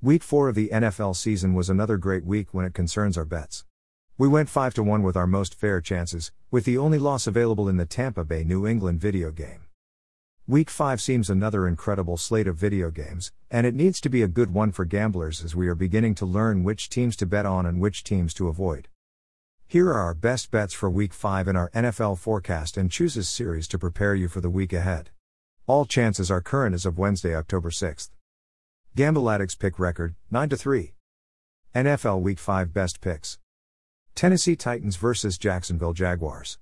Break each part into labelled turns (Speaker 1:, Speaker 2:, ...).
Speaker 1: Week 4 of the NFL season was another great week when it concerns our bets. We went 5 to 1 with our most fair chances, with the only loss available in the Tampa Bay New England video game. Week 5 seems another incredible slate of video games, and it needs to be a good one for gamblers as we are beginning to learn which teams to bet on and which teams to avoid. Here are our best bets for Week 5 in our NFL forecast and chooses series to prepare you for the week ahead. All chances are current as of Wednesday, October 6th. Gamble Addicts pick record 9 to 3. NFL Week 5 best picks. Tennessee Titans vs Jacksonville Jaguars.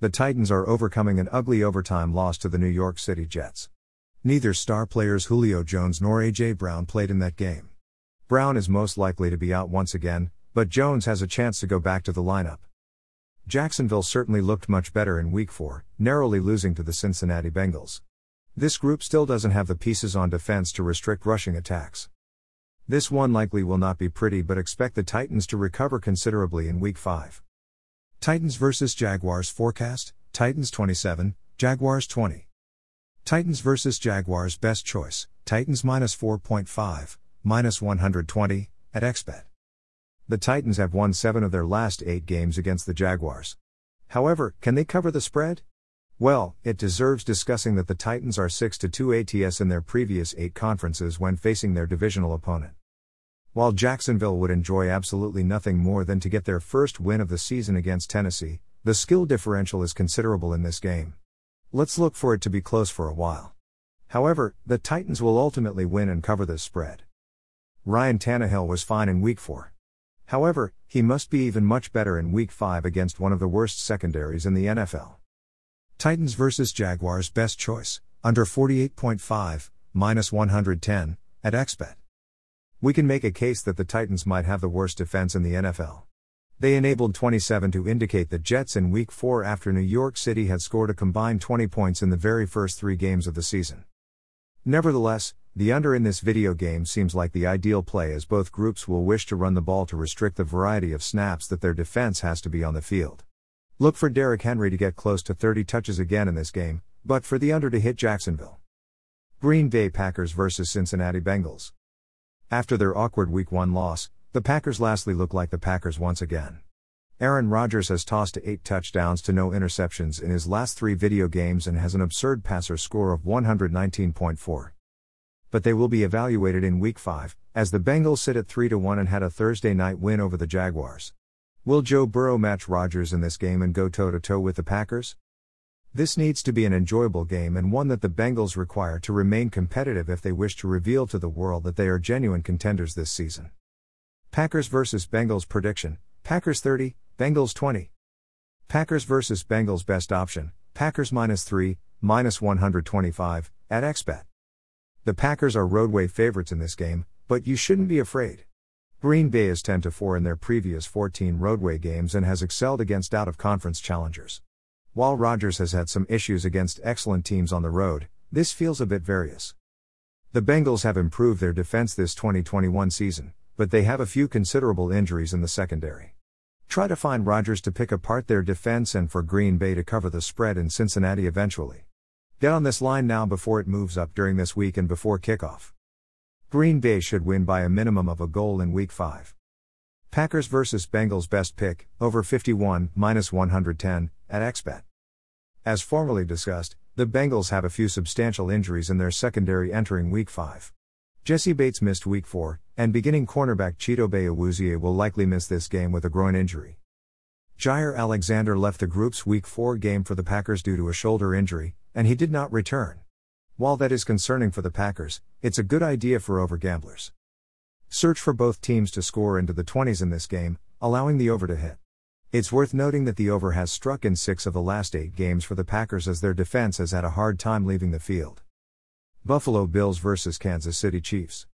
Speaker 1: The Titans are overcoming an ugly overtime loss to the New York City Jets. Neither star players Julio Jones nor A.J. Brown played in that game. Brown is most likely to be out once again, but Jones has a chance to go back to the lineup. Jacksonville certainly looked much better in Week 4, narrowly losing to the Cincinnati Bengals. This group still doesn't have the pieces on defense to restrict rushing attacks. This one likely will not be pretty, but expect the Titans to recover considerably in Week 5. Titans vs Jaguars forecast Titans 27, Jaguars 20. Titans vs Jaguars best choice Titans minus 4.5, minus 120, at XBet. The Titans have won seven of their last eight games against the Jaguars. However, can they cover the spread? Well, it deserves discussing that the Titans are 6 2 ATS in their previous 8 conferences when facing their divisional opponent. While Jacksonville would enjoy absolutely nothing more than to get their first win of the season against Tennessee, the skill differential is considerable in this game. Let's look for it to be close for a while. However, the Titans will ultimately win and cover this spread. Ryan Tannehill was fine in week 4. However, he must be even much better in week 5 against one of the worst secondaries in the NFL. Titans vs Jaguars best choice, under 48.5, minus 110, at XBet. We can make a case that the Titans might have the worst defense in the NFL. They enabled 27 to indicate the Jets in week 4 after New York City had scored a combined 20 points in the very first three games of the season. Nevertheless, the under in this video game seems like the ideal play as both groups will wish to run the ball to restrict the variety of snaps that their defense has to be on the field. Look for Derrick Henry to get close to 30 touches again in this game, but for the under to hit Jacksonville. Green Bay Packers vs Cincinnati Bengals. After their awkward Week 1 loss, the Packers lastly look like the Packers once again. Aaron Rodgers has tossed to 8 touchdowns to no interceptions in his last three video games and has an absurd passer score of 119.4. But they will be evaluated in Week 5, as the Bengals sit at 3 1 and had a Thursday night win over the Jaguars. Will Joe Burrow match Rodgers in this game and go toe to toe with the Packers? This needs to be an enjoyable game and one that the Bengals require to remain competitive if they wish to reveal to the world that they are genuine contenders this season. Packers vs Bengals prediction Packers 30, Bengals 20. Packers vs Bengals best option Packers minus 3, minus 125, at XBet. The Packers are roadway favorites in this game, but you shouldn't be afraid. Green Bay is 10 4 in their previous 14 roadway games and has excelled against out of conference challengers. While Rodgers has had some issues against excellent teams on the road, this feels a bit various. The Bengals have improved their defense this 2021 season, but they have a few considerable injuries in the secondary. Try to find Rodgers to pick apart their defense and for Green Bay to cover the spread in Cincinnati eventually. Get on this line now before it moves up during this week and before kickoff. Green Bay should win by a minimum of a goal in Week 5. Packers vs. Bengals best pick, over 51, minus 110, at XBet. As formerly discussed, the Bengals have a few substantial injuries in their secondary entering Week 5. Jessie Bates missed Week 4, and beginning cornerback Chido Awuzie will likely miss this game with a groin injury. Jaire Alexander left the group's Week 4 game for the Packers due to a shoulder injury, and he did not return. While that is concerning for the Packers, it's a good idea for over gamblers. Search for both teams to score into the 20s in this game, allowing the over to hit. It's worth noting that the over has struck in six of the last eight games for the Packers as their defense has had a hard time leaving the field. Buffalo Bills vs. Kansas City Chiefs.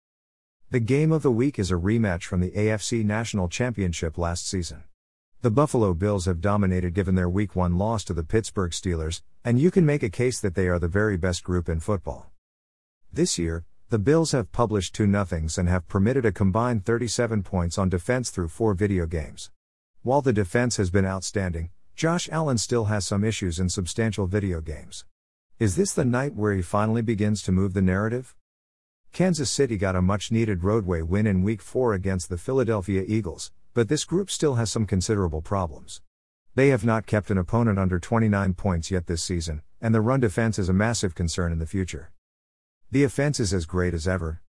Speaker 1: The game of the week is a rematch from the AFC National Championship last season. The Buffalo Bills have dominated given their Week 1 loss to the Pittsburgh Steelers, and you can make a case that they are the very best group in football. This year, the Bills have published two nothings and have permitted a combined 37 points on defense through four video games. While the defense has been outstanding, Josh Allen still has some issues in substantial video games. Is this the night where he finally begins to move the narrative? Kansas City got a much needed roadway win in Week 4 against the Philadelphia Eagles, but this group still has some considerable problems. They have not kept an opponent under 29 points yet this season, and the run defense is a massive concern in the future. The offense is as great as ever.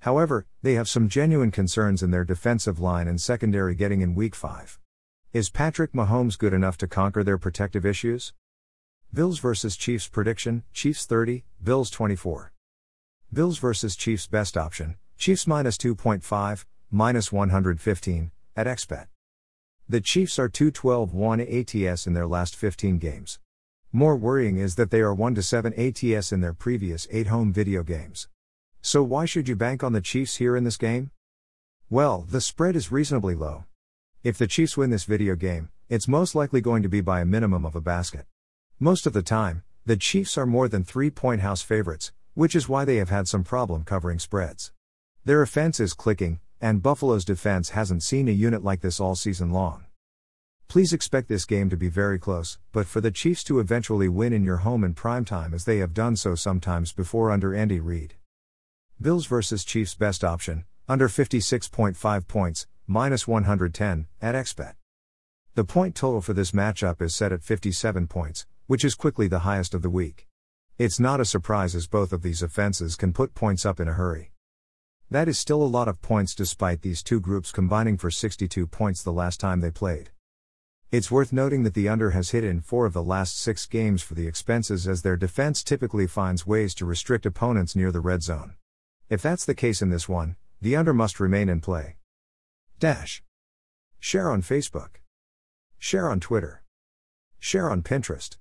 Speaker 1: However, they have some genuine concerns in their defensive line and secondary getting in Week 5. Is Patrick Mahomes good enough to conquer their protective issues? Bills vs Chiefs prediction Chiefs 30, Bills 24. Bills vs Chiefs best option Chiefs minus 2.5, minus 115, at XBet. The Chiefs are 2 12 1 ATS in their last 15 games. More worrying is that they are 1 7 ATS in their previous 8 home video games. So why should you bank on the Chiefs here in this game? Well, the spread is reasonably low. If the Chiefs win this video game, it's most likely going to be by a minimum of a basket. Most of the time, the Chiefs are more than 3 point house favorites, which is why they have had some problem covering spreads. Their offense is clicking, and Buffalo's defense hasn't seen a unit like this all season long. Please expect this game to be very close, but for the Chiefs to eventually win in your home in prime time as they have done so sometimes before under Andy Reid. Bills vs Chiefs best option, under 56.5 points, minus 110, at XBet. The point total for this matchup is set at 57 points, which is quickly the highest of the week. It's not a surprise as both of these offenses can put points up in a hurry. That is still a lot of points despite these two groups combining for 62 points the last time they played. It's worth noting that the under has hit in four of the last six games for the expenses as their defense typically finds ways to restrict opponents near the red zone. If that's the case in this one, the under must remain in play. Dash. Share on Facebook. Share on Twitter. Share on Pinterest.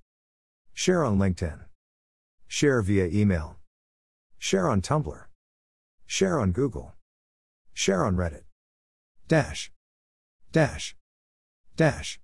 Speaker 1: Share on LinkedIn. Share via email. Share on Tumblr. Share on Google. Share on Reddit. Dash. Dash. Dash.